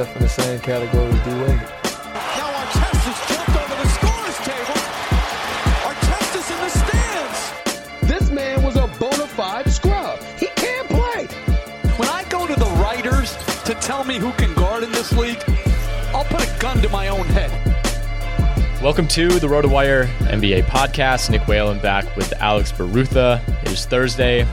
Would in the same category as D Wade. Now Artest jumped over the scores table. Artest in the stands. This man was a bona fide scrub. He can't play. When I go to the writers to tell me who can guard in this league, I'll put a gun to my own head. Welcome to the RotoWire NBA podcast. Nick Whalen back with Alex Barutha. It is Thursday,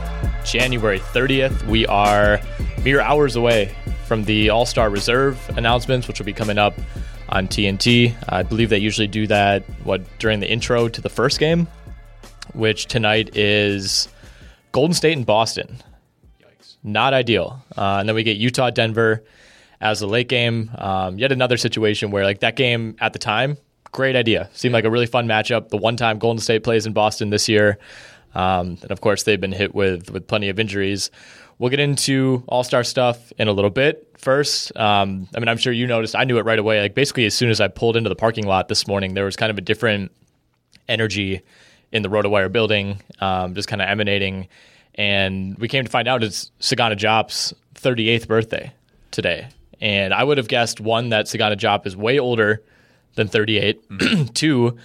January 30th. We are mere hours away from the All Star Reserve announcements, which will be coming up on TNT. I believe they usually do that what during the intro to the first game, which tonight is Golden State and Boston. Yikes. Not ideal. Uh, and then we get Utah Denver as a late game. Um, yet another situation where like that game at the time, great idea. Seemed like a really fun matchup. The one time Golden State plays in Boston this year. Um, and of course, they've been hit with with plenty of injuries. We'll get into All Star stuff in a little bit. First, um, I mean, I'm sure you noticed. I knew it right away. Like basically, as soon as I pulled into the parking lot this morning, there was kind of a different energy in the RotoWire building, um, just kind of emanating. And we came to find out it's Sagana Diop's 38th birthday today. And I would have guessed one that Sagana Diop is way older than 38. Mm-hmm. Two,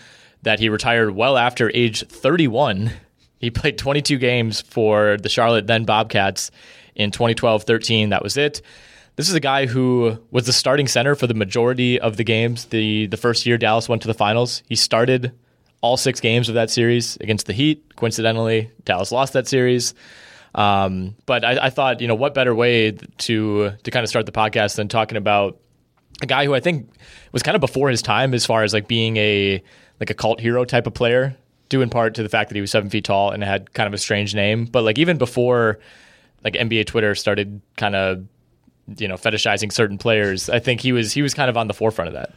that he retired well after age 31 he played 22 games for the Charlotte then Bobcats in 2012 13. That was it. This is a guy who was the starting center for the majority of the games. The the first year Dallas went to the finals, he started all six games of that series against the Heat. Coincidentally, Dallas lost that series. Um, but I, I, thought, you know, what better way to to kind of start the podcast than talking about a guy who I think was kind of before his time as far as like being a like a cult hero type of player due in part to the fact that he was seven feet tall and had kind of a strange name. But like even before like NBA Twitter started kind of you know fetishizing certain players, I think he was he was kind of on the forefront of that.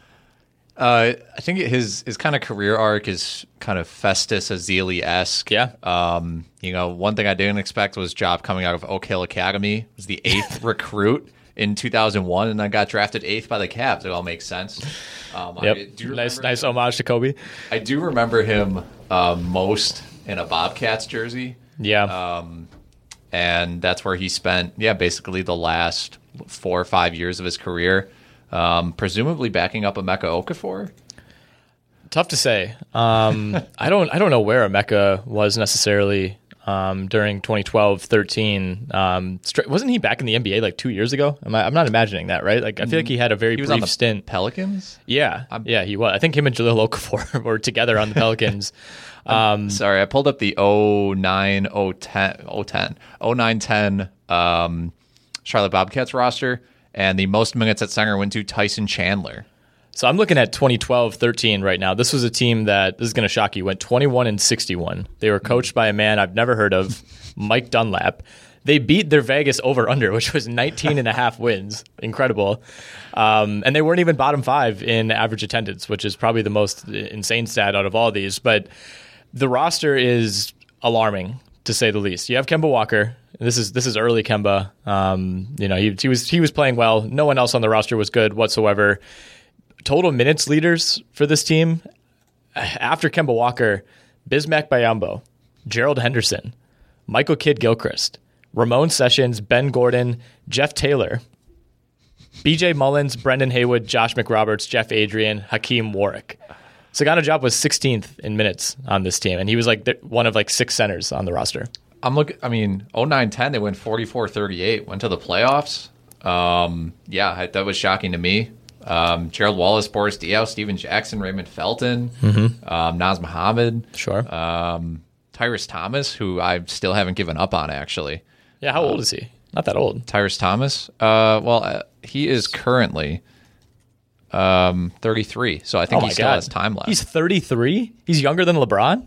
Uh, I think his his kind of career arc is kind of Festus Ezeli esque. Yeah. Um, you know, one thing I didn't expect was Diop coming out of Oak Hill Academy was the eighth recruit in 2001, and then got drafted eighth by the Cavs. It all makes sense. Um, yep. nice, nice homage to Kobe. I do remember him uh, most in a Bobcats jersey. Yeah. Um, and that's where he spent, yeah, basically the last four or five years of his career, um, presumably backing up Emeka Okafor. Tough to say. Um, I don't. I don't know where Emeka was necessarily um, during 2012 13. Um, wasn't he back in the NBA like two years ago? Am I, am not imagining that, right? Like, I feel like he had a very he brief stint. Pelicans? Yeah. I'm, yeah, he was. I think him and Jahlil Okafor were together on the Pelicans. um, sorry, I pulled up the 09, 010, 010, 09 10 um, Charlotte Bobcats roster, and the most minutes at center went to Tyson Chandler. So I'm looking at 2012-13 right now. This was a team that this is going to shock you. Went 21 and 61. They were coached by a man I've never heard of, Mike Dunlap. They beat their Vegas over under, which was 19 and a half wins. Incredible. Um, and they weren't even bottom five in average attendance, which is probably the most insane stat out of all these. But the roster is alarming to say the least. You have Kemba Walker. This is this is early Kemba. Um, you know, he, he was he was playing well. No one else on the roster was good whatsoever. Total minutes leaders for this team after Kemba Walker, Bismack Biyombo, Gerald Henderson, Michael Kidd Gilchrist, Ramon Sessions, Ben Gordon, Jeff Taylor, BJ Mullens, Brendan Haywood, Josh McRoberts, Jeff Adrien, Hakim Warrick. Sagana Diop was 16th in minutes on this team, and he was like one of like six centers on the roster. I'm looking. I mean, 09-10, they went 44-38, went to the playoffs. Um, yeah, that was shocking to me. Um, Gerald Wallace, Boris Diaw, Stephen Jackson, Raymond Felton, um, Nazr Mohammed, Sure. um, Tyrus Thomas, who I still haven't given up on actually. yeah, how old is he? Not that old. Tyrus Thomas. Uh, well, uh, he is currently um 33, so I think oh he still God. has time left. He's 33. He's younger than LeBron.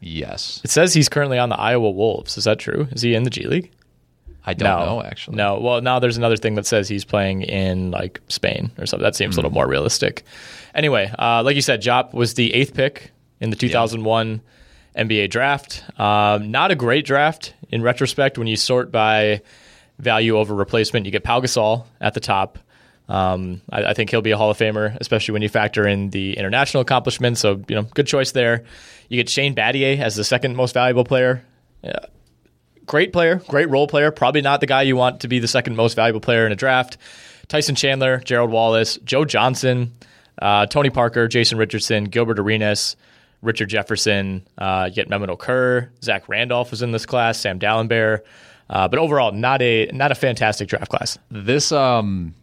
yes, It says he's currently on the Iowa Wolves. Is that true? Is he in the G League? I don't no, know actually. No. Well, now there's another thing that says he's playing in like Spain or something. That seems a little more realistic. Anyway, uh, like you said, Diop was the eighth pick in the 2001 NBA draft. Um, not a great draft in retrospect when you sort by value over replacement. You get Pau Gasol at the top. Um, I, I think he'll be a Hall of Famer, especially when you factor in the international accomplishments. So, you know, good choice there. You get Shane Battier as the second most valuable player great player, great role player. Probably not the guy you want to be the second most valuable player in a draft. Tyson Chandler, Gerald Wallace, Joe Johnson, uh, Tony Parker, Jason Richardson, Gilbert Arenas, Richard Jefferson. Uh, you get Mehmet Okur, Zach Randolph was in this class, Sam Dalembert. Uh, but overall, not a not a fantastic draft class. This um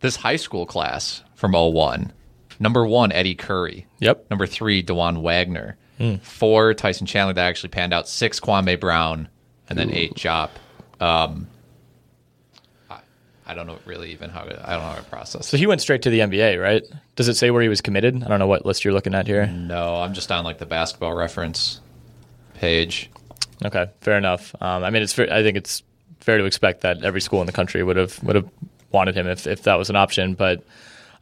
this high school class from 01, number one Eddie Curry. Yep. Number three Dajuan Wagner. Four Tyson Chandler that actually panned out. Six Kwame Brown, and then eight Diop. Um, I, I don't know really even how to I don't know how to process. So he went straight to the NBA, right? Does it say where he was committed? I don't know what list you're looking at here. no, I'm just on like the basketball reference page. Okay, fair enough. Um, I mean, it's fair, I think it's fair to expect that every school in the country would have would have wanted him if, if that was an option. But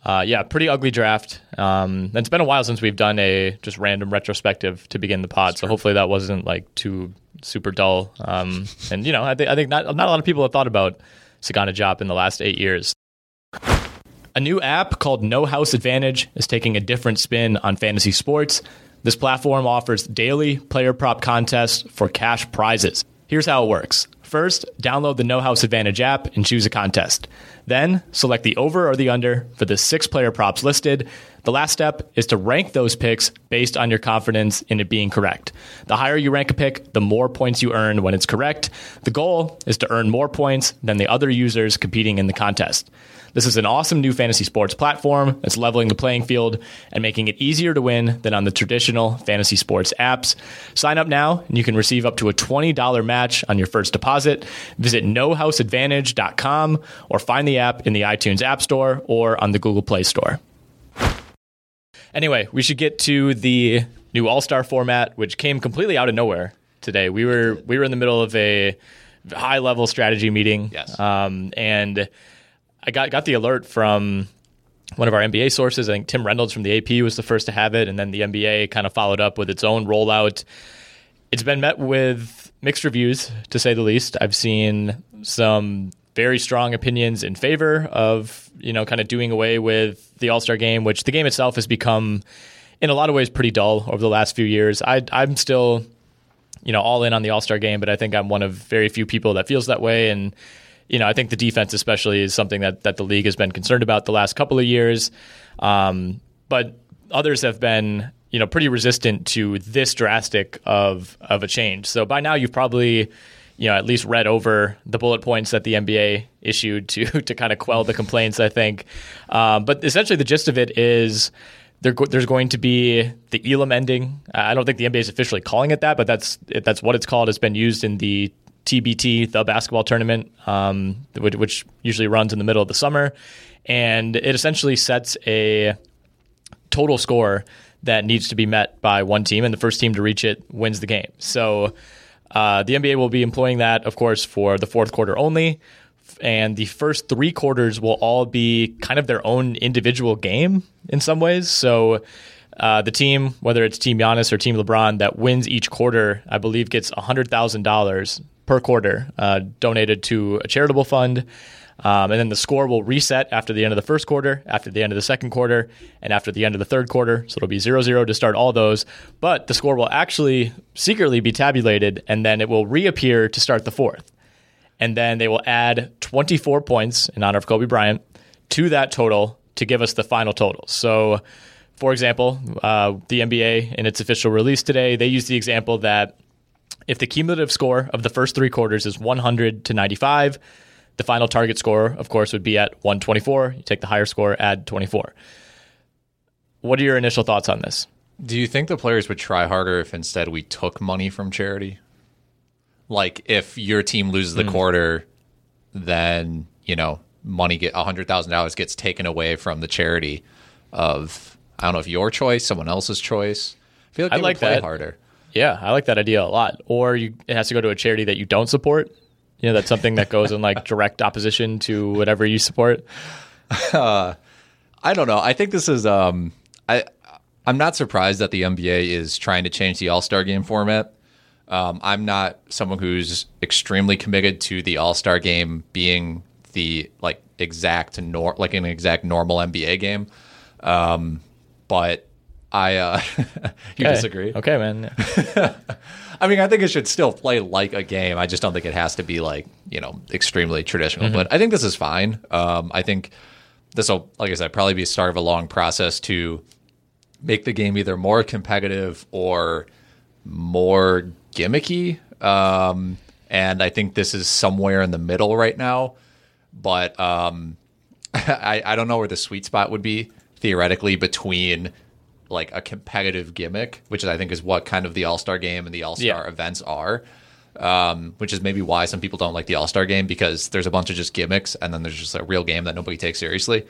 uh, yeah, pretty ugly draft. Um, and it's been a while since we've done a just random retrospective to begin the pod, so hopefully that wasn't like too super dull. Um, and you know, I think I think not not a lot of people have thought about Sagana Diop in the last eight years. A new app called No House Advantage is taking a different spin on fantasy sports. This platform offers daily player prop contests for cash prizes. Here's how it works. First, download the No House Advantage app and choose a contest. Then, select the over or the under for the six player props listed. The last step is to rank those picks based on your confidence in it being correct. The higher you rank a pick, the more points you earn when it's correct. The goal is to earn more points than the other users competing in the contest. This is an awesome new fantasy sports platform that's leveling the playing field and making it easier to win than on the traditional fantasy sports apps. Sign up now and you can receive up to a $20 match on your first deposit. Visit nohouseadvantage.com or find the app in the iTunes App Store or on the Google Play Store. Anyway, we should get to the new All Star format, which came completely out of nowhere today. We were we were in the middle of a high level strategy meeting, Yes. um, and I got got the alert from one of our NBA sources. I think Tim Reynolds from the AP was the first to have it, and then the NBA kind of followed up with its own rollout. It's been met with mixed reviews, to say the least. I've seen some very strong opinions in favor of you know kind of doing away with the All Star game, which the game itself has become in a lot of ways pretty dull over the last few years. I, I'm still you know all in on the All Star game, but I think I'm one of very few people that feels that way. And you know I think the defense especially is something that that the league has been concerned about the last couple of years. Um, but others have been you know pretty resistant to this drastic of of a change. So by now you've probably you know at least read over the bullet points that the NBA issued to to kind of quell the complaints. I think, um, but essentially the gist of it is. There, there's going to be the Elam ending. I don't think the NBA is officially calling it that, but that's that's what it's called. It's been used in the TBT, the basketball tournament, um, which, usually runs in the middle of the summer, and it essentially sets a total score that needs to be met by one team, and the first team to reach it wins the game. So uh, the NBA will be employing that, of course, for the fourth quarter only. And the first three quarters will all be kind of their own individual game in some ways. So uh, the team, whether it's Team Giannis or Team LeBron, that wins each quarter, I believe, gets $100,000 per quarter uh, donated to a charitable fund. Um, and then the score will reset after the end of the first quarter, after the end of the second quarter, and after the end of the third quarter. So it'll be 0 0 to start all those. But the score will actually secretly be tabulated, and then it will reappear to start the fourth. And then they will add 24 points in honor of Kobe Bryant to that total to give us the final total. So, for example, uh, the NBA in its official release today, they used the example that if the cumulative score of the first three quarters is 100 to 95, the final target score, of course, would be at 124. You take the higher score, add 24. What are your initial thoughts on this? Do you think the players would try harder if instead we took money from charity? Like if your team loses the Mm. quarter, then you know money get hundred thousand dollars gets taken away from the charity of I don't know if your choice, someone else's choice. I feel like I like would play that. harder. Yeah, I like that idea a lot. Or you, it has to go to a charity that you don't support. You know, that's something that goes in like direct opposition to whatever you support. I don't know. I think this is um I I'm not surprised that the NBA is trying to change the All-Star game format. Um, I'm not someone who's extremely committed to the All-Star game being the like exact nor like an exact normal NBA game. Um, but I uh you Okay. disagree? Okay, man. I mean, I think it should still play like a game. I just don't think it has to be like you know extremely traditional. Mm-hmm. But I think this is fine. Um, I think this will, like I said, probably be a start of a long process to make the game either more competitive or more gimmicky. Um, and I think this is somewhere in the middle right now. But um, I, I don't know where the sweet spot would be theoretically between like a competitive gimmick, which I think is what kind of the All Star game and the All Star Yeah. events are. Um, which is maybe why some people don't like the All Star game because there's a bunch of just gimmicks and then there's just a real game that nobody takes seriously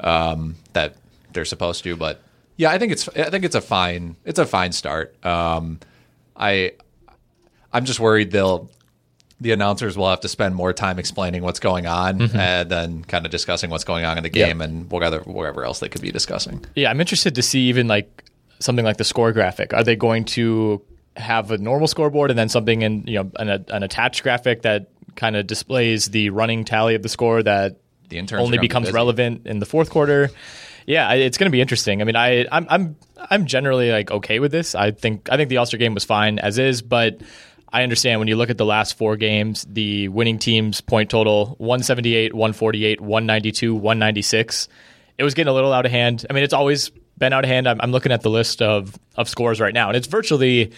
um, that they're supposed to. But yeah, I think it's I think it's a fine it's a fine start. Um, I I'm just worried they'll the announcers will have to spend more time explaining what's going on mm-hmm. uh, and then kind of discussing what's going on in the game and whatever whatever else they could be discussing. Yeah, I'm interested to see even like something like the score graphic. Are they going to have a normal scoreboard and then something in you know an, an attached graphic that kind of displays the running tally of the score that The only gonna be becomes relevant in the fourth quarter? Yeah, it's going to be interesting. I mean, I I'm I'm I'm generally like okay with this. I think I think the All Star game was fine as is, but I understand when you look at the last four games, the winning team's point total 178, 148, 192, 196. It was getting a little out of hand. I mean, it's always been out of hand. I'm, I'm looking at the list of of scores right now, and it's virtually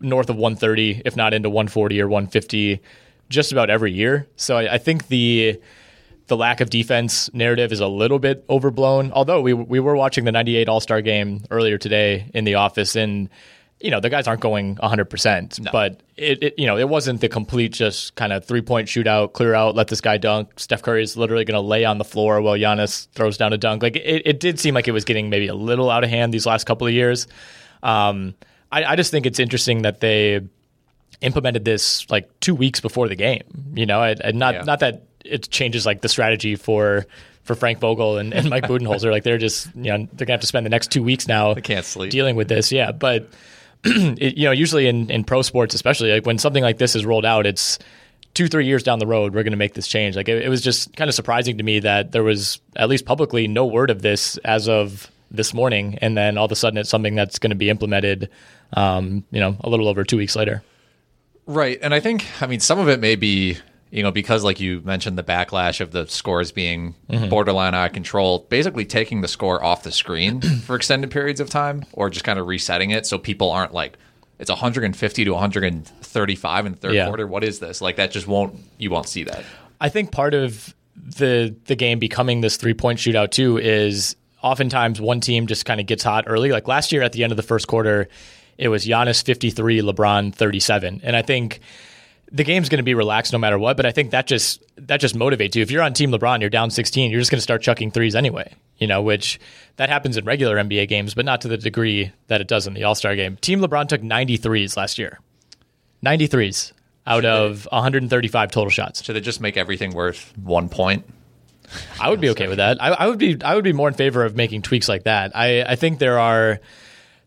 north of 130, if not into 140 or 150, just about every year. So I, I think the the lack of defense narrative is a little bit overblown. Although we we were watching the '98 All Star game earlier today in the office, and you know the guys aren't going 100, percent but it, it you know it wasn't the complete just kind of three point shootout, clear out, let this guy dunk. Steph Curry is literally going to lay on the floor while Giannis throws down a dunk. Like it, it did seem like it was getting maybe a little out of hand these last couple of years. Um, I, I just think it's interesting that they implemented this like two weeks before the game. You know, and, and not Yeah. not that it changes like the strategy for for Frank Vogel and, and Mike Budenholzer. like they're just you know they're gonna have to spend the next two weeks now They can't sleep. dealing with this. Yeah, but it, you know usually in in pro sports, especially like when something like this is rolled out, it's two three years down the road we're going to make this change like it, it was just kind of surprising to me that there was at least publicly no word of this as of this morning and then all of a sudden it's something that's going to be implemented um, you know a little over two weeks later Right. And I think, I mean, some of it may be, you know, because like you mentioned, the backlash of the scores being mm-hmm. borderline out of control, basically taking the score off the screen for extended periods of time or just kind of resetting it so people aren't like, it's 150 to 135 in the third Yeah. quarter. What is this? Like, that just won't, you won't see that. I think part of the the game becoming this three point shootout too is oftentimes one team just kind of gets hot early. Like last year at the end of the first quarter, it was Giannis fifty three, LeBron thirty seven, and I think the game's going to be relaxed no matter what. But I think that just that just motivates you. If you're on Team LeBron, you're down 16, you're just going to start chucking threes anyway. You know, which that happens in regular NBA games, but not to the degree that it does in the All Star game. Team LeBron took 93s last year, 93s out of 135 total shots. Should they just make everything worth one point? I would be okay with that. I, I would be I would be more in favor of making tweaks like that. I, I think there are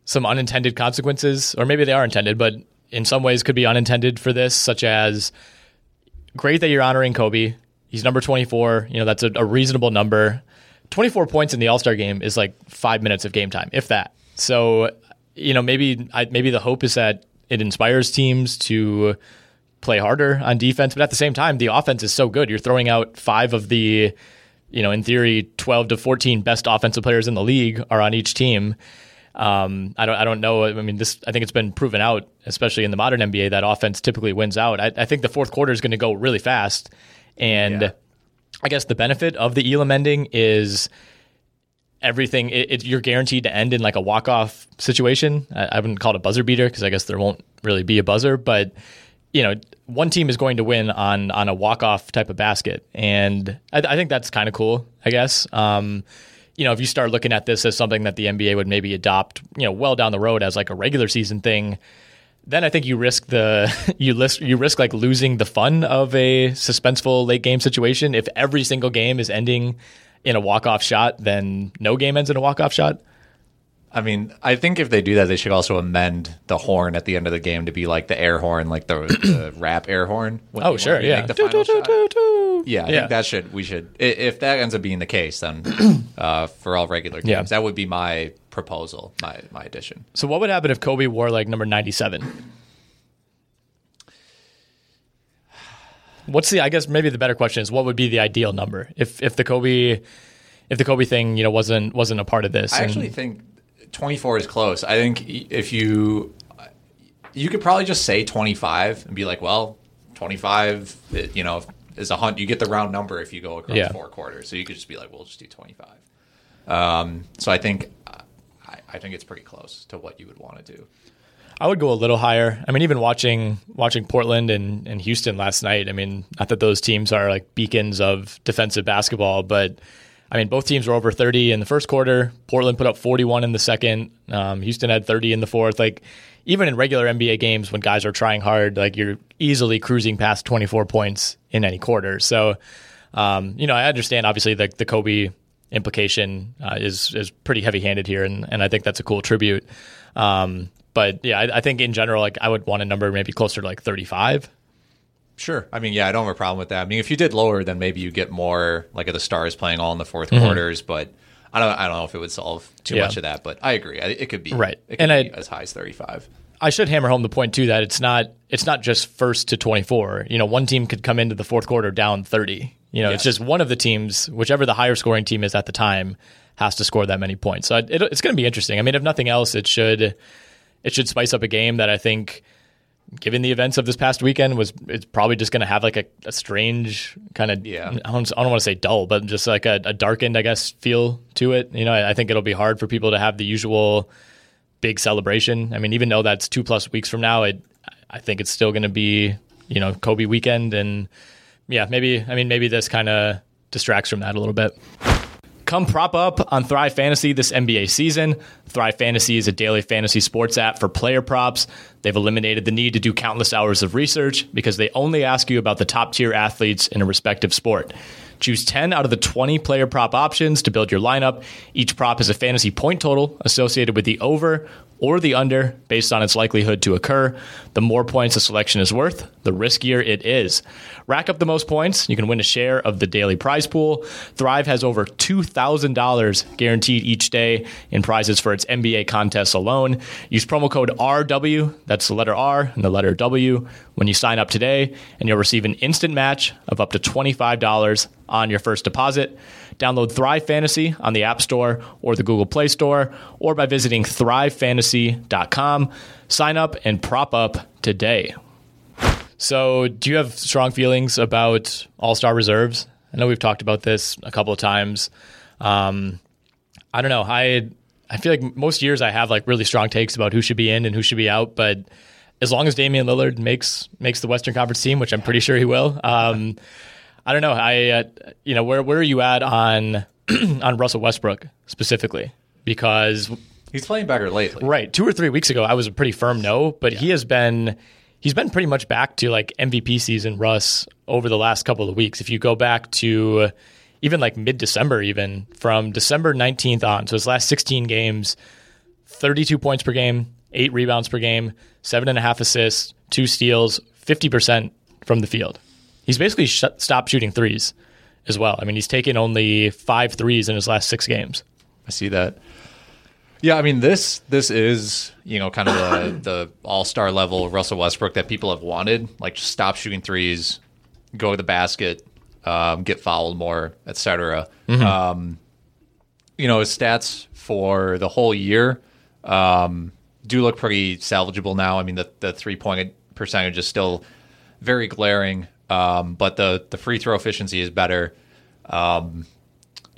some unintended consequences, or maybe they are intended, but in some ways could be unintended for this, such as great that you're honoring Kobe. He's number 24. You know, that's a, a reasonable number. 24 points in the All Star game is like five minutes of game time, if that. So, you know, maybe I, maybe the hope is that it inspires teams to play harder on defense, but at the same time, the offense is so good. You're throwing out five of the, you know, in theory, 12 to 14 best offensive players in the league are on each team. Um, I don't, I don't know. I mean, this, I think it's been proven out, especially in the modern NBA, that offense typically wins out. I, I think the fourth quarter is going to go really fast, and Yeah. I guess the benefit of the Elam ending is everything. It, it, you're guaranteed to end in like a walk off situation. I, I wouldn't call it a buzzer beater because I guess there won't really be a buzzer, but you know, one team is going to win on on a walk off type of basket, and I, I think that's kind of cool. I guess. Um, you know, if you start looking at this as something that the NBA would maybe adopt, you know, well down the road as like a regular season thing, then I think you risk the you list you risk like losing the fun of a suspenseful late game situation. If every single game is ending in a walk off shot, then no game ends in a walk off shot. I mean, I think if they do that, they should also amend the horn at the end of the game to be like the air horn, like the, the rap air horn. Oh sure, yeah. make the Doo, final doo, doo, shot. doo, doo. Yeah, I Yeah. think that should we should if that ends up being the case, then uh, for all regular games, Yeah. that would be my proposal, my my addition. So what would happen if Kobe wore like number ninety seven? What's the? I guess maybe the better question is what would be the ideal number if if the Kobe if the Kobe thing you know wasn't wasn't a part of this? I and- actually think 24 is close. I think if you you could probably just say 25 and be like, well, 25, it- you know, is a hunt. You get the round number if you go across Yeah. four quarters. So you could just be like, we'll just do 25. Um, so I think I, I think it's pretty close to what you would want to do. I would go a little higher. I mean, even watching watching Portland and, and Houston last night. I mean, not that those teams are like beacons of defensive basketball, but I mean, both teams were over thirty in the first quarter. Portland put up forty one in the second. Um, Houston had thirty in the fourth. Like even in regular NBA games, when guys are trying hard, like you're easily cruising past twenty four points in any quarter. So, um, you know, I understand obviously the the Kobe implication uh, is is pretty heavy handed here, and and I think that's a cool tribute. Um, but yeah, I, I think in general, like I would want a number maybe closer to like 35. Sure. I mean, yeah, I don't have a problem with that. I mean, if you did lower, then maybe you get more like of the stars playing all in the 4th quarters. But I don't, I don't know if it would solve too Mm-hmm. Yeah. much of that. But I agree. It could be Right. It could And be I- as high as 35. I should hammer home the point too that it's not it's not just first to 24. You know, one team could come into the fourth quarter down 30. You know, it's just one of the teams, whichever the higher scoring team is at the time, has to score that many points. So it, it's going to be interesting. I mean, if nothing else, it should it should spice up a game that I think, given the events of this past weekend, was it's probably just going to have like a, a strange kind of Yeah. I don't, I don't want to say dull, but just like a, a darkened, I guess, feel to it. You know, I, I think it'll be hard for people to have the usual big celebration. I mean, even though that's two plus weeks from now, it I think it's still going to be you know Kobe weekend, and yeah, maybe I mean maybe this kind of distracts from that a little bit. Come prop up on Thrive Fantasy this NBA season. Thrive Fantasy is a daily fantasy sports app for player props. They've eliminated the need to do countless hours of research because they only ask you about the top tier athletes in a respective sport. Choose 10 out of the 20 player prop options to build your lineup. Each prop is a fantasy point total associated with the over or the under based on its likelihood to occur. The more points a selection is worth, the riskier it is. Rack up the most points, you can win a share of the daily prize pool. Thrive has over $2,000 guaranteed each day in prizes for its NBA contests alone. Use promo code RW, that's the letter R and the letter W, when you sign up today, and you'll receive an instant match of up to $25 on your first deposit. Download Thrive Fantasy on the App Store or the Google Play Store, or by visiting thrivefantasy.com. Sign up and prop up today. So, do you have strong feelings about All Star reserves? I know we've talked about this a couple of times. Um, I don't know. I I feel like most years I have like really strong takes about who should be in and who should be out, but as long as Damian Lillard makes makes the Western Conference team, which I'm pretty sure he will. Um, I don't know. I uh, you know where where are you at on on Russell Westbrook specifically? Because He's playing better lately. right, two or three weeks ago, I was a pretty firm no, but he has been he's been pretty much back to like MVP season Russ over the last couple of weeks. If you go back to even like mid December, even from December 19th on, so his last 16 games, 32 points per game, eight rebounds per game, seven and a half assists, two steals, 50% from the field. He's basically sh- stopped shooting threes as well. I mean, he's taken only five threes in his last six games. I see that. Yeah, I mean this this is you know kind of the the all star level Russell Westbrook that people have wanted. Like just stop shooting threes, go to the basket, um, get fouled more, etc. Um, you know his stats for the whole year um, do look pretty salvageable now. I mean the the three point percentage is still very glaring, um, but the the free throw efficiency is better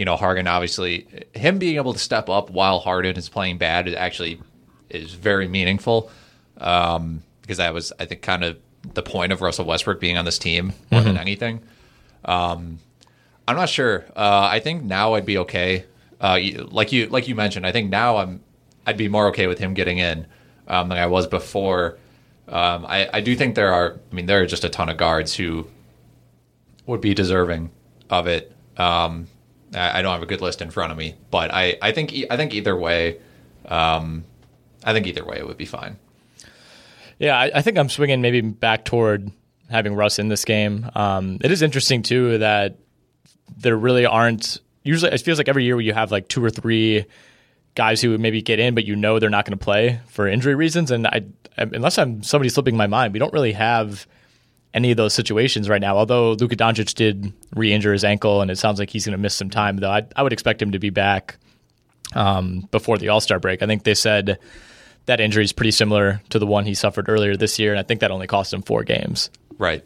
you know, Harden obviously him being able to step up while Harden is playing bad is actually is very meaningful. Um, because that was I think kind of the point of Russell Westbrook being on this team more than anything. Um, I'm not sure. Uh, I think now I'd be okay. Uh, like you like you mentioned, I think now I'm I'd be more okay with him getting in um, than I was before. Um, I, I do think there are. I mean, there are just a ton of guards who would be deserving of it. Um, I, I don't have a good list in front of me, but I, I think I think either way, um, I think either way it would be fine. Yeah, I, I think I'm swinging maybe back toward having Russ in this game. Um, it is interesting too that there really aren't. Usually, it feels like every year you have like two or three guys who would maybe get in, but you know they're not going to play for injury reasons. And I, unless I'm somebody slipping my mind, we don't really have any of those situations right now. Although Luka Doncic did re-injure his ankle, and it sounds like he's going to miss some time. Though I, I would expect him to be back um, before the All Star break. I think they said that injury is pretty similar to the one he suffered earlier this year, and I think that only cost him four games. Right.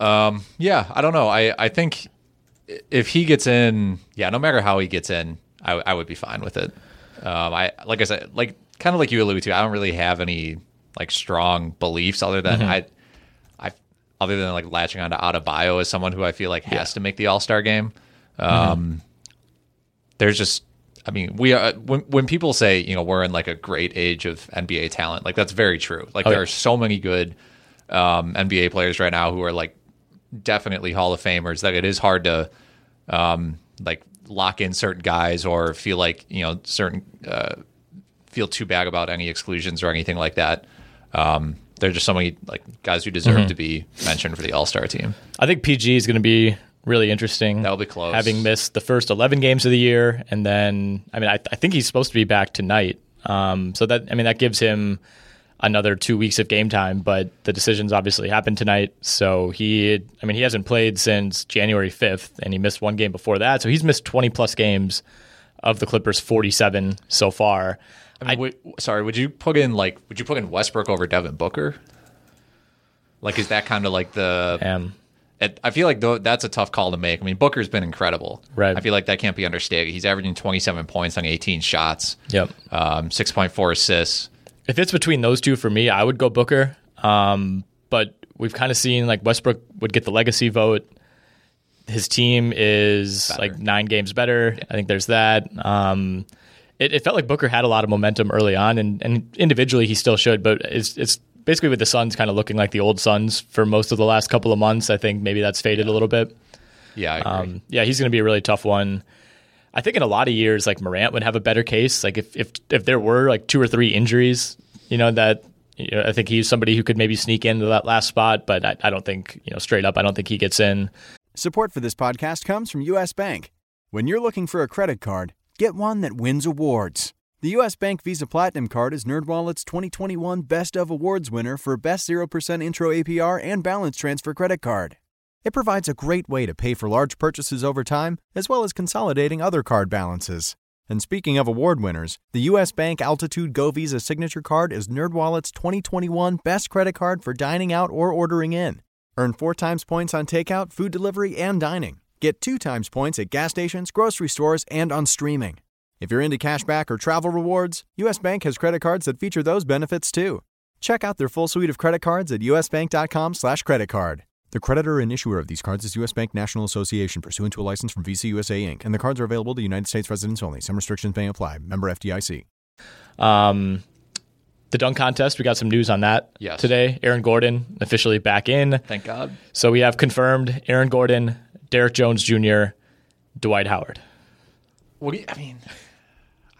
Um, yeah, I don't know. I, I think if he gets in, yeah, no matter how he gets in, I, I would be fine with it. Um, I like I said, like kind of like you alluded to, I don't really have any like strong beliefs other than I, I, other than like latching onto Adebayo as someone who I feel like has to make the All Star game. Um, there's just, I mean, we are when when people say you know we're in like a great age of NBA talent, like that's very true. Like Oh, there yeah. are so many good um, NBA players right now who are like definitely Hall of Famers that it is hard to um, like lock in certain guys or feel like you know certain uh, feel too bad about any exclusions or anything like that. Um, there are just so many like guys who deserve Mm-hmm. to be mentioned for the All Star team. I think PG is going to be really interesting. That'll be close. Having missed the first 11 games of the year, and then I mean, I, I think he's supposed to be back tonight. Um, so that I mean, that gives him another two weeks of game time. But the decisions obviously happened tonight, so he, I mean, he hasn't played since January 5th, and he missed one game before that. So he's missed 20 plus games of the Clippers' 47 so far. I mean, sorry, would you put in like would you put in Westbrook over Devin Booker? Like, is that kind of like the? Um, it- I feel like though that's a tough call to make. I mean, Booker's been incredible. Right. I feel like that can't be understated. He's averaging 27 points on 18 shots. yep. Um, 6.4 assists. If it's between those two for me, I would go Booker. Um, but we've kind of seen like Westbrook would get the legacy vote. His team is like nine games better. I think there's that. Um, it, it felt like Booker had a lot of momentum early on, and, and individually he still should. But it's it's basically with the Suns kind of looking like the old Suns for most of the last couple of months. I think maybe that's faded a little bit. Yeah, I agree. Um, yeah, he's going to be a really tough one. I think in a lot of years, like Morant would have a better case. Like if if if there were like two or three injuries, you know that you know, I think he's somebody who could maybe sneak into that last spot. But I, I don't think you know straight up, I don't think he gets in. Support for this podcast comes from U.S. Bank. When you're looking for a credit card, get one that wins awards. The U.S. Bank Visa Platinum Card is NerdWallet's 2021 Best of Awards winner for Best 0% Intro APR and Balance Transfer Credit Card. It provides a great way to pay for large purchases over time, as well as consolidating other card balances. And speaking of award winners, the U.S. Bank Altitude Go Visa Signature Card is NerdWallet's 2021 Best Credit Card for dining out or ordering in. Earn four times points on takeout, food delivery, and dining. Get two times points at gas stations, grocery stores, and on streaming. If you're into cashback or travel rewards, U.S. Bank has credit cards that feature those benefits too. Check out their full suite of credit cards at usbank.com slash credit card. The creditor and issuer of these cards is U.S. Bank National Association pursuant to a license from Visa USA Inc., and the cards are available to United States residents only. Some restrictions may apply. Member FDIC. Um, the dunk contest, we got some news on that Yes. today. Aaron Gordon officially back in. Thank God. So we have confirmed Aaron Gordon, Derrick Jones Jr., Dwight Howard. What do you, I mean,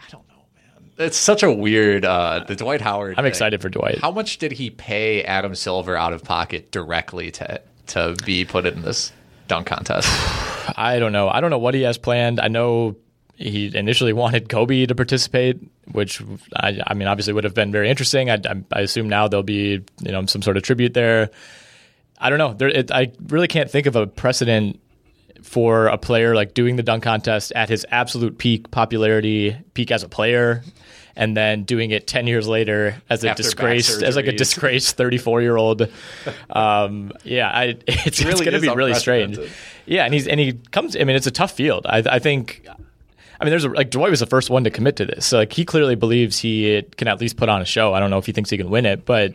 I don't know, man. It's such a weird, uh, the Dwight Howard. I'm thing. excited for Dwight. How much did he pay Adam Silver out of pocket directly to to be put in this dunk contest? I don't know. I don't know what he has planned. I know he initially wanted Kobe to participate, which I, I mean, obviously would have been very interesting. I, I, assume now there'll be you know some sort of tribute there. I don't know. There, it, I really can't think of a precedent for a player like doing the dunk contest at his absolute peak popularity, peak as a player, and then doing it ten years later as a After disgraced, as like a disgraced thirty-four year old. Um, yeah, I, it's, it's really going to be really strange. Yeah, and he's and he comes. I mean, it's a tough field. I, I think. I mean, there's a, like Dwight was the first one to commit to this. So like he clearly believes he can at least put on a show. I don't know if he thinks he can win it, but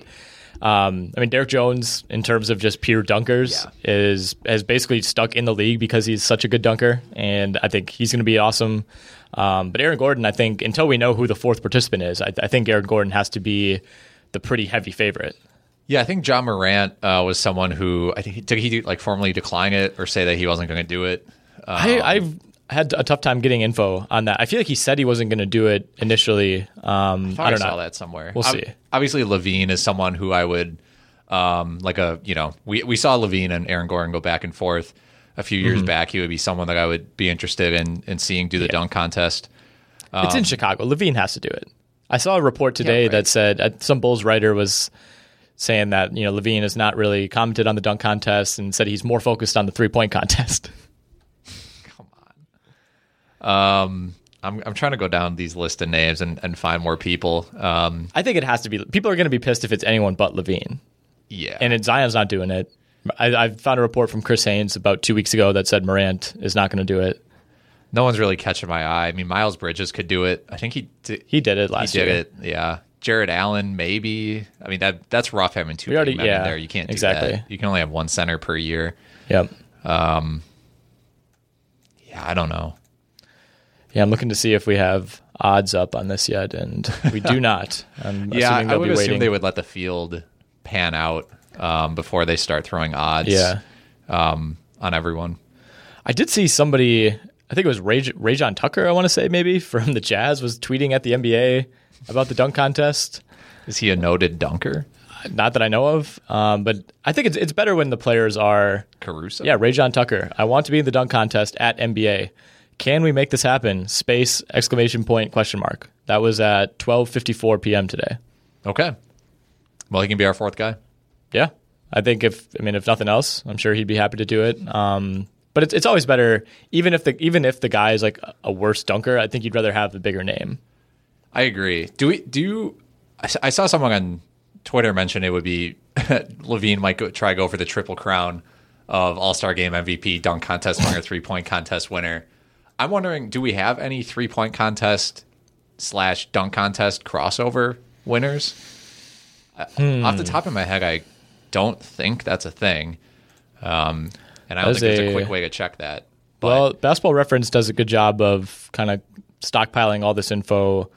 um, I mean, Derrick Jones, in terms of just pure dunkers, is has basically stuck in the league because he's such a good dunker, and I think he's going to be awesome. Um, but Aaron Gordon, I think, until we know who the fourth participant is, I, I think Aaron Gordon has to be the pretty heavy favorite. Yeah, I think John Morant uh, was someone who I think he, did he like formally decline it or say that he wasn't going to do it. Um, I, I've had a tough time getting info on that. I feel like he said he wasn't going to do it initially. Um, I I, don't saw know. that somewhere. We'll see. Obviously, LaVine is someone who I would um, like a you know we we saw LaVine and Aaron Gordon go back and forth a few Mm-hmm. years back. He would be someone that I would be interested in in seeing do the dunk contest. it's Um, in Chicago. LaVine has to do it. I saw a report today right. that said uh, some Bulls writer was saying that you know LaVine has not really commented on the dunk contest and said he's more focused on the three point contest. Um, I'm I'm trying to go down these list of names and, and find more people. Um, I think it has to be. People are going to be pissed if it's anyone but LaVine. yeah, And it, Zion's not doing it. I, I found a report from Chris Haynes about two weeks ago that said Morant is not going to do it. no one's really catching my eye. I mean, Miles Bridges could do it. I think he did, He did it last year. he did year. it. Yeah, Jarrett Allen maybe. I mean that that's rough having two already- yeah, in there. You can't do exactly. that. You can only have one center per year. Yep. Um, Yeah, I don't know. Yeah, I'm looking to see if we have odds up on this yet, and we do not. I'm Yeah, assuming I would be assume waiting. they would let the field pan out um, before they start throwing odds. Yeah. um, on everyone. I did see somebody, I think it was Ray, Rayjon Tucker, I want to say maybe, from the Jazz, was tweeting at the NBA about the dunk contest. Is he a noted dunker? Not that I know of, um, but I think it's it's better when the players are. Caruso. Yeah, Rayjon Tucker. I want to be in the dunk contest at NBA. Can we make this happen? Space exclamation point question mark. That was at 12:54 p.m. today. Okay. Well, he can be our fourth guy. Yeah, I think if I mean if nothing else, I'm sure he'd be happy to do it. Um, but it's it's always better, even if the even if the guy is like a worse dunker. I think you'd rather have the bigger name. I agree. Do we do? You, I, saw someone on Twitter mention it would be LaVine might go, try to go for the triple crown of All Star Game MVP, dunk contest winner, three point contest winner. I'm wondering, do we have any three point contest slash dunk contest crossover winners? Uh, Off the top of my head, I don't think that's a thing. Um, and I don't think there's a a- quick way to check that. But well, Basketball Reference does a good job of kind of stockpiling all this info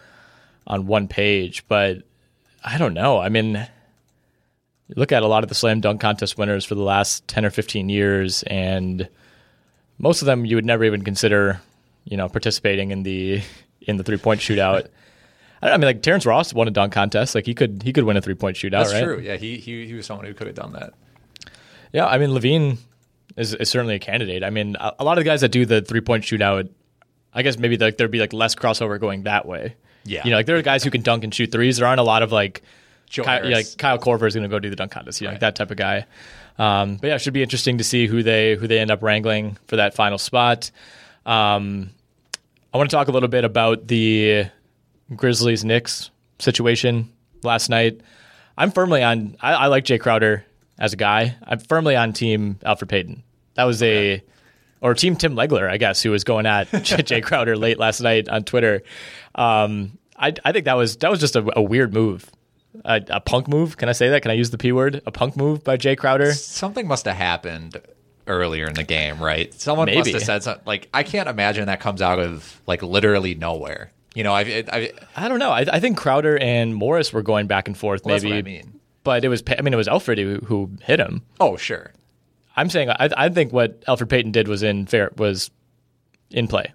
on one page, but I don't know. I mean, look at a lot of the slam dunk contest winners for the last 10 or 15 years and most of them you would never even consider, you know, participating in the in the three-point shootout. I, don't, I mean, like Terrence Ross won a dunk contest. Like he could he could win a three-point shootout, that's right? true. Yeah, he, he he was someone who could have done that. Yeah, I mean LaVine is, is certainly a candidate. I mean, a, a lot of the guys that do the three point shootout, I guess maybe like there'd be like less crossover going that way. Yeah. you know, like there are guys who can dunk and shoot threes. There aren't a lot of like, Joe Ky- Harris. yeah, like Kyle Korver is going to go do the dunk contest. You know, like that type of guy. Um, but yeah, it should be interesting to see who they who they end up wrangling for that final spot. Um, I want to talk a little bit about the Grizzlies Knicks situation last night. I'm firmly on. I, I like Jae Crowder as a guy. I'm firmly on team Elfrid Payton. That was a or team Tim Legler, I guess, who was going at Jae Crowder late last night on Twitter. Um, I, I think that was that was just a, a weird move A, a punk move? Can I say that? Can I use the p word? A punk move by Jae Crowder? Something must have happened earlier in the game, right? Someone must have said something. Like I can't imagine that comes out of like literally nowhere. You know, I, I, I don't know. I, I think Crowder and Morris were going back and forth. Well, that's maybe. what I mean. But it was. I mean, it was Elfrid who, who hit him. oh sure, I'm saying. I, I think what Elfrid Payton did was in fair. Was in play.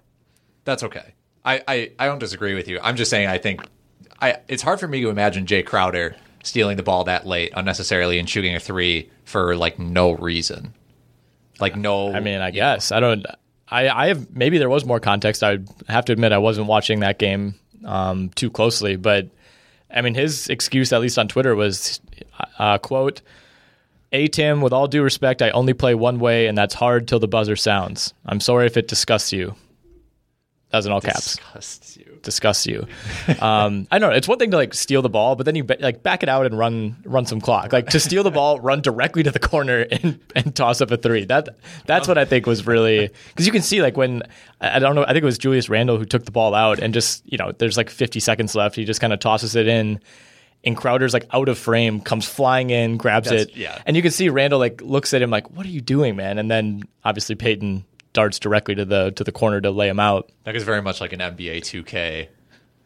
that's okay. I, I, I don't disagree with you. I'm just saying I think I it's hard for me to imagine Jae Crowder stealing the ball that late unnecessarily and shooting a three for like no reason. Like no I mean, I guess I don't. I, I have maybe there was more context. I have to admit I wasn't watching that game um, too closely, but I mean his excuse, at least on Twitter, was uh, quote. A Tim, with all due respect, I only play one way, and that's hard till the buzzer sounds. I'm sorry if it disgusts you. That was in all caps. disgusts you. Disgusts you. Um, I don't know. It's one thing to like steal the ball, but then you like back it out and run run some clock. Like to steal the ball, run directly to the corner and, and toss up a three. That that's what I think was really because you can see like when I I don't know. I think it was Julius Randle who took the ball out and just you know there's like 50 seconds left. He just kind of tosses it in. And Crowder's like out of frame, comes flying in, grabs That's- it, yeah. and you can see Randle like looks at him like, "What are you doing, man?" And then obviously Payton darts directly to the to the corner to lay him out. That is very much like an NBA 2K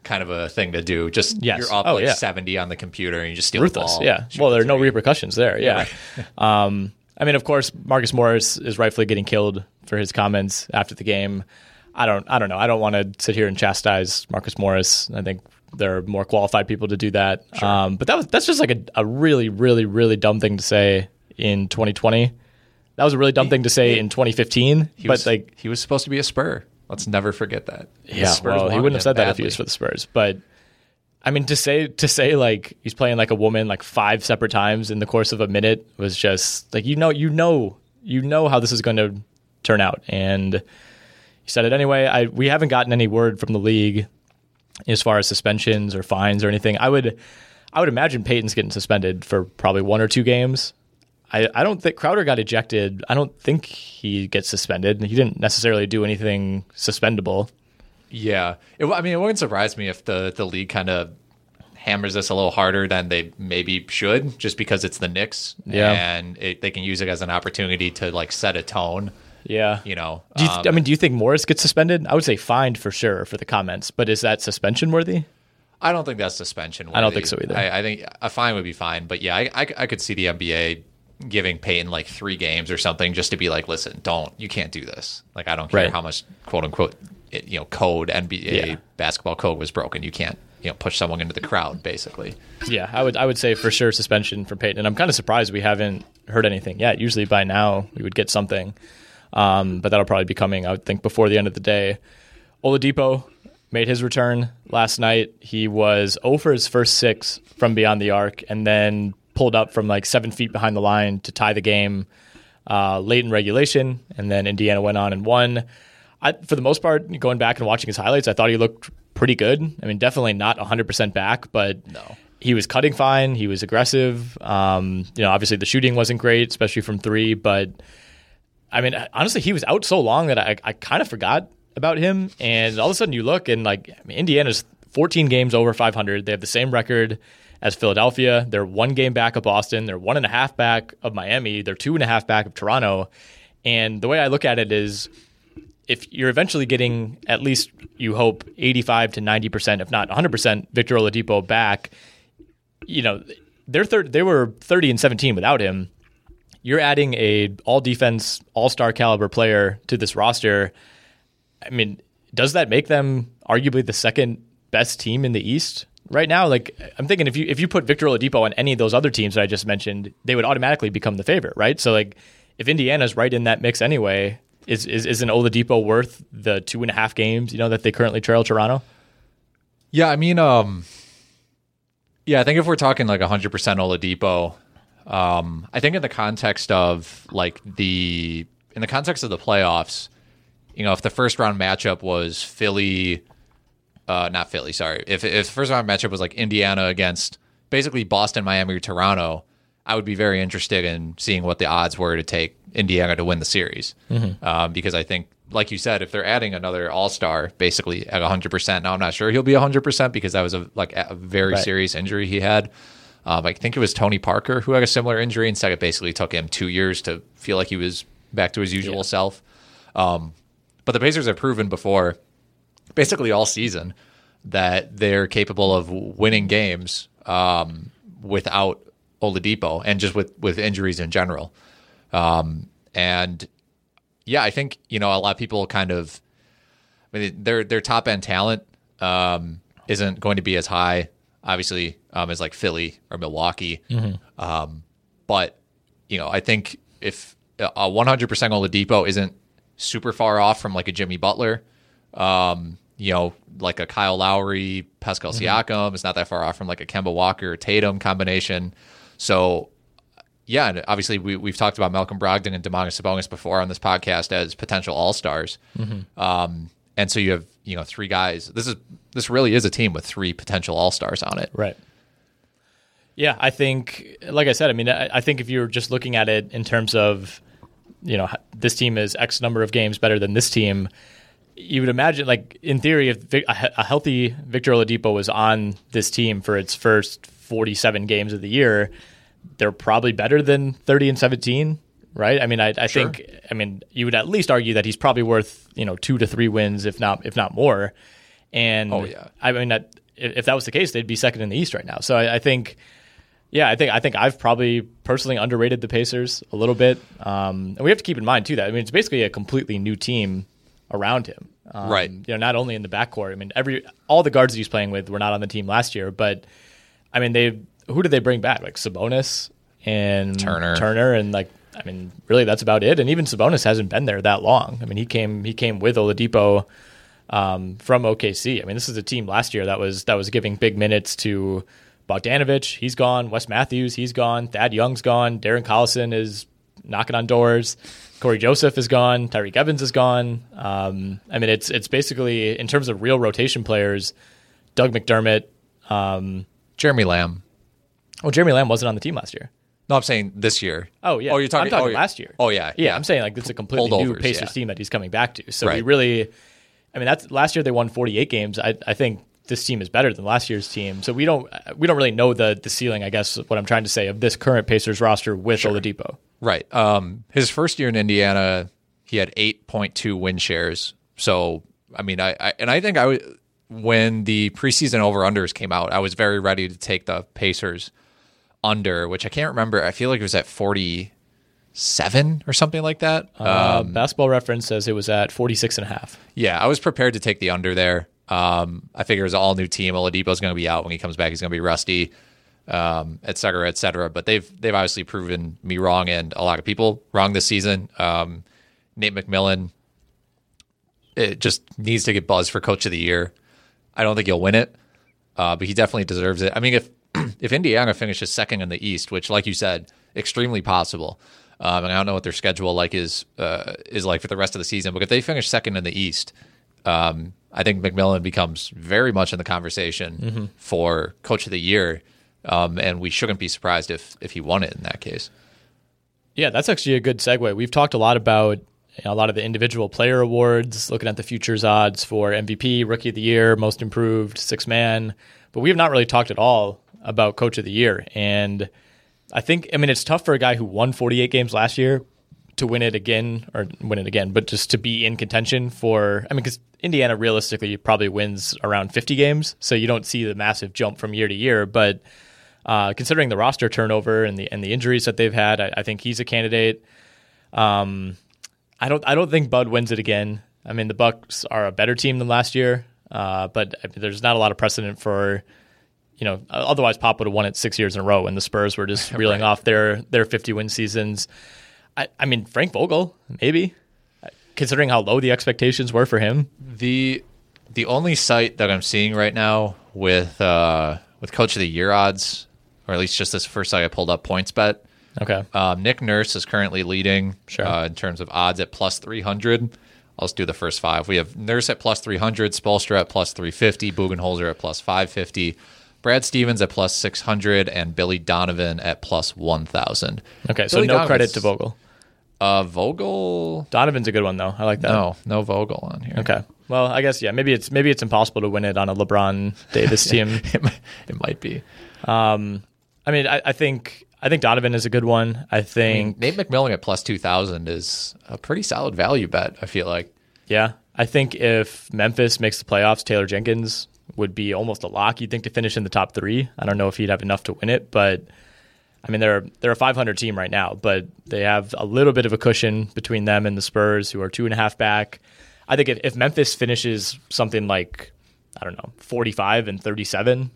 kind of a thing to do. Just Yes. you're up Oh, like yeah. 70 on the computer and you just steal ruthless. the ball. Yeah. Well, there are no repercussions there. Yeah. um, I mean, of course, Marcus Morris is rightfully getting killed for his comments after the game. I don't. I don't know. I don't want to sit here and chastise Marcus Morris. I think there are more qualified people to do that. Um, but that was that's just like a, a really, really, really dumb thing to say in 2020. That was a really dumb thing to say in 2015. He but was, like, he was supposed to be a Spur. Let's never forget that. Yeah, well, he wouldn't have said that if he was for the Spurs. But I mean, to say to say like he's playing like a woman like five separate times in the course of a minute was just like you know you know you know how this is going to turn out, and he said it anyway. I we haven't gotten any word from the league as far as suspensions or fines or anything. I would I would imagine Payton's getting suspended for probably one or two games. I, I don't think Crowder got ejected. I don't think he gets suspended. He didn't necessarily do anything suspendable. Yeah, it, I mean, it wouldn't surprise me if the the league kind of hammers this a little harder than they maybe should, just because it's the Knicks, Yeah. and it, they can use it as an opportunity to like set a tone. Yeah. You know, Do you, um, I mean, do you think Morris gets suspended? I would say fined for sure for the comments, but is that suspension worthy? I don't think that's suspension. I don't think so either. I, I think a fine would be fine, but yeah, I, I, I could see the NBA giving Payton like three games or something just to be like, listen, don't, you can't do this. Like, I don't care Right. how much quote unquote, it, you know, code NBA Yeah. basketball code was broken. You can't, you know, push someone into the crowd basically. Yeah, I would. I would say for sure suspension for Payton. And I'm kind of surprised we haven't heard anything yet. Usually by now we would get something, um, but that'll probably be coming. I would think before the end of the day. Oladipo made his return last night. He was 0 for his first six from beyond the arc, and then pulled up from like seven feet behind the line to tie the game uh, late in regulation, and then Indiana went on and won. I, for the most part, going back and watching his highlights, I thought he looked pretty good. I mean, definitely not 100% back, but No. he was cutting fine. He was aggressive. Um, you know, obviously the shooting wasn't great, especially from three, but I mean, honestly, he was out so long that I, I kind of forgot about him. And all of a sudden, you look and like I mean, Indiana's 14 games over 500. They have the same record as Philadelphia. They're one game back of Boston. They're one and a half back of Miami. They're two and a half back of Toronto. And the way I look at it is, if you're eventually getting at least you hope 85 to 90 percent, if not 100 percent, Victor Oladipo back, you know they're third. They were 30 and 17 without him you're adding a all defense, all star caliber player to this roster. I mean, does that make them arguably the second best team in the East right now? Like, I'm thinking if you if you put Victor Oladipo on any of those other teams that I just mentioned, they would automatically become the favorite, right? So, like, if Indiana's right in that mix anyway, is is isn't Oladipo worth the two and a half games you know that they currently trail Toronto? Yeah, I mean, um, yeah, I think if we're talking like 100% Oladipo, um, I think in the context of like the in the context of the playoffs, you know, if the first round matchup was Philly, uh, not Philly, sorry, if if the first round matchup was like Indiana against basically Boston, Miami, or Toronto, I would be very interested in seeing what the odds were to take Indiana to win the series, um, because I think. Like you said, if they're adding another All Star, basically at 100%. Now I'm not sure he'll be 100% because that was a like a very Right. serious injury he had. Um, I think it was Tony Parker who had a similar injury and said it basically took him two years to feel like he was back to his usual self. Um, but the Pacers have proven before, basically all season, that they're capable of winning games um, without Oladipo and just with with injuries in general. Um, and yeah, I think you know a lot of people kind of, I mean, their their top end talent um, isn't going to be as high, obviously, um, as like Philly or Milwaukee. Um, but you know, I think if a 100% Oladipo isn't super far off from like a Jimmy Butler, um, you know, like a Kyle Lowry, Pascal Siakam, it's not that far off from like a Kemba Walker Tatum combination. So yeah, and obviously we we've talked about Malcolm Brogdon and Domantas Sabonis before on this podcast as potential all stars. Um, and so you have you know three guys. This is this really is a team with three potential all stars on it. Right. Yeah, I think, like I said, I mean, I, I think if you're just looking at it in terms of, you know, this team is X number of games better than this team, you would imagine, like in theory, if a, healthy Victor Oladipo was on this team for its first 47 games of the year, they're probably better than 30 and 17, right? I mean, I, I think, I mean, you would at least argue that he's probably worth, you know, two to three wins, if not, if not more. And Oh, yeah. I mean, that, if if that was the case, they'd be second in the East right now. So I, I think, yeah, I think I think I've probably personally underrated the Pacers a little bit, um, and we have to keep in mind too that I mean it's basically a completely new team around him, um, Right. You know, not only in the backcourt. I mean, every all the guards that he's playing with were not on the team last year, but I mean, they who did they bring back? Like Sabonis and Turner. Turner, and like I mean, really that's about it. And even Sabonis hasn't been there that long. I mean, he came he came with Oladipo um, from OKC. I mean, this is a team last year that was that was giving big minutes to Bogdanovich. He's gone. Wes Matthews. He's gone. Thad Young's gone. Darren Collison is knocking on doors. Cory Joseph is gone. Tyreke Evans is gone. Um, I mean, it's it's basically in terms of real rotation players. Doug McDermott. Um, Jeremy Lamb. oh, Jeremy Lamb wasn't on the team last year. No, I'm saying this year. Oh yeah. Oh, you're talking. I'm talking oh, last year. Oh yeah. Yeah, I'm saying like it's a completely new Holdovers, Pacers yeah. team that he's coming back to. So we really, I mean, that's last year they won 48 games. I, I think this team is better than last year's team. So we don't we don't really know the the ceiling. I guess what I'm trying to say of this current Pacers roster with Oladipo. Right. Um, his first year in Indiana, he had 8.2 win shares. So, I mean, I, I and I think I would when the preseason over unders came out, I was very ready to take the Pacers under, which I can't remember. I feel like it was at 47 or something like that. Uh, basketball reference says it was at 46 and a half. Yeah, I was prepared to take the under there. Um, I figure it's all new team. Oladipo's going to be out when he comes back. He's going to be rusty, um, et cetera, et cetera. But they've they've obviously proven me wrong and a lot of people wrong this season. Um, Nate McMillan, it just needs to get buzzed for Coach of the Year. I don't think he'll win it, uh, but he definitely deserves it. I mean, if if Indiana finishes second in the East, which, like you said, extremely possible. Um, and I don't know what their schedule like is uh, is like for the rest of the season. But if they finish second in the East, um, I think McMillan becomes very much in the conversation for Coach of the Year, um, and we shouldn't be surprised if if he won it in that case. Yeah, that's actually a good segue. We've talked a lot about you know, a lot of the individual player awards, looking at the futures odds for MVP, Rookie of the Year, Most Improved, Six Man, but we have not really talked at all about Coach of the Year. And I think, I mean, it's tough for a guy who won 48 games last year to win it again, or win it again, but just to be in contention for, I mean, because Indiana realistically probably wins around 50 games, so you don't see the massive jump from year to year, but uh, considering the roster turnover and the and the injuries that they've had, I, I think he's a candidate. Um, I don't I don't think Bud wins it again. I mean, the Bucks are a better team than last year, uh, but I mean, there's not a lot of precedent for. You know, otherwise Pop would have won it six years in a row, when the Spurs were just reeling off their their 50 win seasons. I, I mean, Frank Vogel, maybe, considering how low the expectations were for him. The the only site that I'm seeing right now with uh, with Coach of the Year odds, or at least just this first site I pulled up, PointsBet. Okay, Um, Nick Nurse is currently leading Sure. uh, in terms of odds at plus 300. I'll just do the first five. We have Nurse at plus 300, Spoelstra at plus 350, Budenholzer at plus 550, Brad Stevens at plus 600, and Billy Donovan at plus 1,000. okay, so Billy no credit to Vogel. Uh, Vogel? Donovan's a good one though. I like that. No, no Vogel on here. Okay. Well, I guess yeah. Maybe it's maybe it's impossible to win it on a LeBron Davis team. it, might, it might be. I mean, I, I think I think Donovan is a good one. I I think mean, Nate McMillan at plus 2,000 is a pretty solid value bet, I feel like. Yeah. I think if Memphis makes the playoffs, Taylor Jenkins would be almost a lock, you'd think, to finish in the top three. I don't know if he'd have enough to win it, but I mean, they're, they're a 500 team right now, but they have a little bit of a cushion between them and the Spurs, who are two and a half back. I think if, if Memphis finishes something like, I don't know, 45 and 37,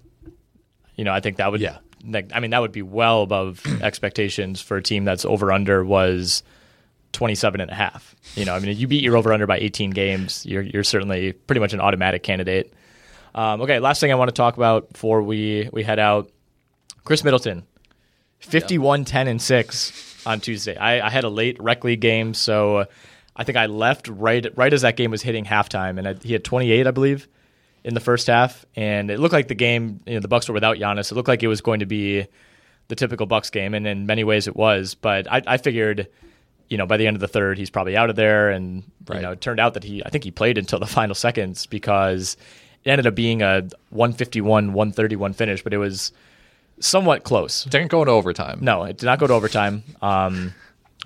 you know, I think that would, Yeah. like, I mean, that would be well above expectations for a team that's over under was 27 and a half. You know, I mean, if you beat your over under by 18 games, you're, you're certainly pretty much an automatic candidate. Um, okay, last thing I want to talk about before we, we head out Khris Middleton, 51 10 and 6 on Tuesday. I, I had a late rec league game, so uh, I think I left right right as that game was hitting halftime, and I, he had 28, I believe, in the first half, and it looked like the game, you know, the Bucks were without Giannis. It looked like it was going to be the typical Bucks game, and in many ways it was. But I, I figured, you know, by the end of the third, he's probably out of there, and you know, it turned out that he, I think he played until the final seconds because it ended up being a 151 131 finish, but it was somewhat close. Didn't go into overtime. No, it did not go to overtime. Um,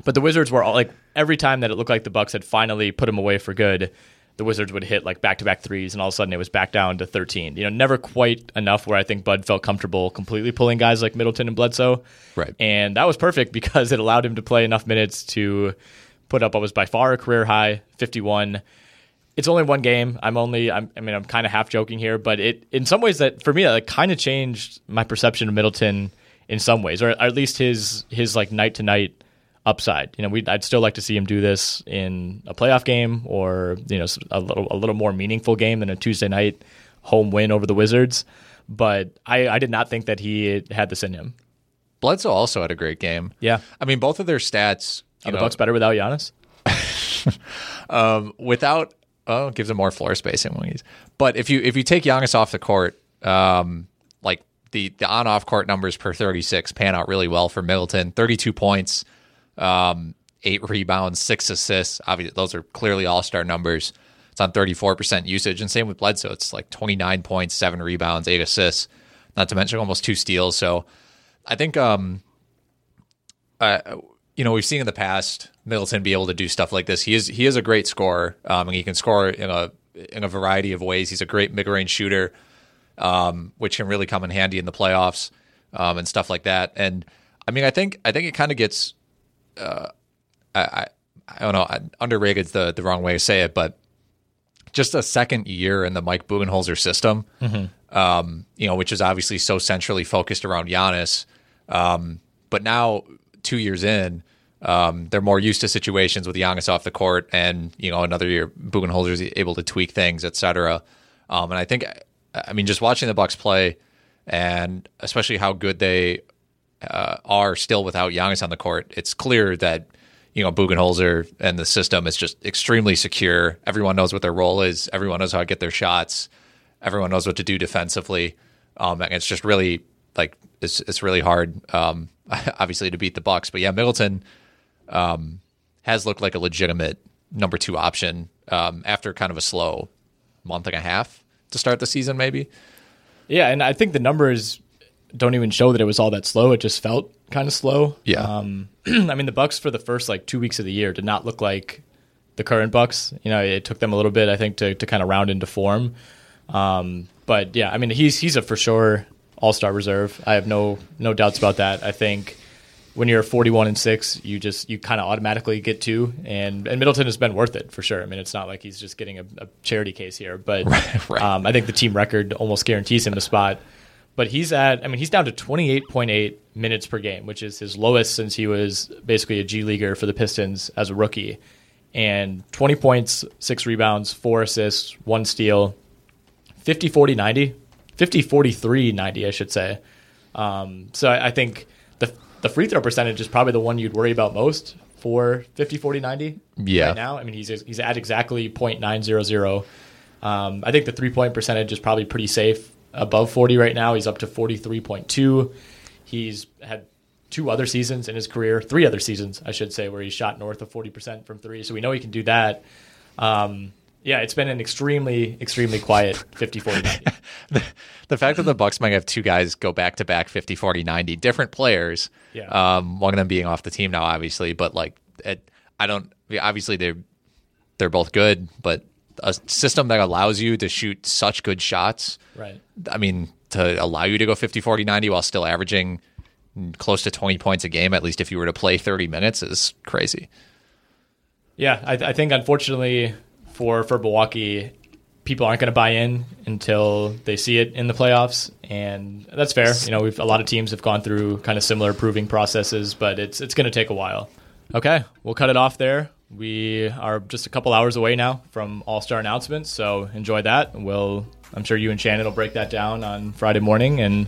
but the Wizards were all like every time that it looked like the Bucks had finally put him away for good, the Wizards would hit like back to back threes, and all of a sudden it was back down to 13. You know, never quite enough where I think Bud felt comfortable completely pulling guys like Middleton and Bledsoe. Right. And that was perfect because it allowed him to play enough minutes to put up what was by far a career high 51 it's only one game. I'm only. I'm, I mean, I'm kind of half joking here, but it in some ways that for me, that kind of changed my perception of Middleton in some ways, or at least his his like night to night upside. You know, we I'd still like to see him do this in a playoff game or you know a little a little more meaningful game than a Tuesday night home win over the Wizards. But I, I did not think that he had this in him. Bledsoe also had a great game. Yeah. I mean, both of their stats. Are You the know, Bucks better without Giannis? um, without oh, gives him more floor spacing when he's. But if you if you take Giannis off the court, um, like the the on off court numbers per thirty six pan out really well for Middleton. Thirty two points, um, eight rebounds, six assists. Obviously, those are clearly all star numbers. It's on thirty four percent usage, and same with Bledsoe. It's like twenty nine points, seven rebounds, eight assists. Not to mention almost two steals. So, I think um, uh, you know, we've seen in the past Middleton be able to do stuff like this. He is he is a great scorer, um, and he can score in a in a variety of ways. He's a great mid range shooter, um, which can really come in handy in the playoffs um, and stuff like that. And I mean, I think I think it kind of gets, uh, I, I I don't know, underrated is the the wrong way to say it, but just a second year in the Mike Budenholzer system, um, you know, which is obviously so centrally focused around Giannis. Um, but now, two years in, um, they're more used to situations with Giannis off the court, and you know, another year Budenholzer is able to tweak things, et cetera. Um, and I think, I mean, just watching the Bucks play, and especially how good they uh, are still without Giannis on the court, it's clear that you know Budenholzer and the system is just extremely secure. Everyone knows what their role is. Everyone knows how to get their shots. Everyone knows what to do defensively. Um, and it's just really like it's it's really hard, um, obviously, to beat the Bucks. But yeah, Middleton um, has looked like a legitimate number two option um, after kind of a slow month and a half to start the season, maybe. Yeah, and I think the numbers don't even show that it was all that slow. It just felt kind of slow. Yeah. Um, I mean, the Bucks for the first like two weeks of the year did not look like the current Bucks. You know, it took them a little bit, I think, to, to kind of round into form. Um, but yeah, I mean, he's he's a for sure All Star reserve. I have no no doubts about that. I think when you're 41 and six, you just you kind of automatically get two, and and Middleton has been worth it for sure. I mean, it's not like he's just getting a, a charity case here, but right. Um, I think the team record almost guarantees him a spot. But he's at, I mean, he's down to 28.8 minutes per game, which is his lowest since he was basically a G leaguer for the Pistons as a rookie. And 20 points, six rebounds, four assists, one steal, 50 40 90, 50 43 90, I should say. Um, so I, I think the, free throw percentage is probably the one you'd worry about most for 50 40 90 Yeah. right now. I mean, he's, he's at exactly 0.900. Um, I think the three point percentage is probably pretty safe above 40 right now. He's up to 43.2. He's had two other seasons in his career, three other seasons, I should say, where he shot north of 40% from three. So we know he can do that. Um, Yeah, it's been an extremely, extremely quiet 50 40 90. the, the fact that the Bucks might have two guys go back to back 50 40 90 different players Yeah. um one of them being off the team now obviously but like it, I don't obviously they're they're both good but a system that allows you to shoot such good shots Right. I mean to allow you to go 50 40 90 while still averaging close to 20 points a game at least if you were to play 30 minutes is crazy Yeah, I, I think unfortunately for for Milwaukee, people aren't going to buy in until they see it in the playoffs, and that's fair. You know, we've a lot of teams have gone through kind of similar proving processes, but it's it's going to take a while. Okay, we'll cut it off there. We are just a couple hours away now from All Star announcements, so enjoy that. We'll I'm sure you and Shannon will break that down on Friday morning and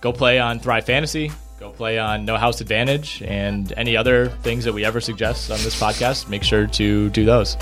go play on Thrive Fantasy. Go play on No House Advantage and any other things that we ever suggest on this podcast. Make sure to do those.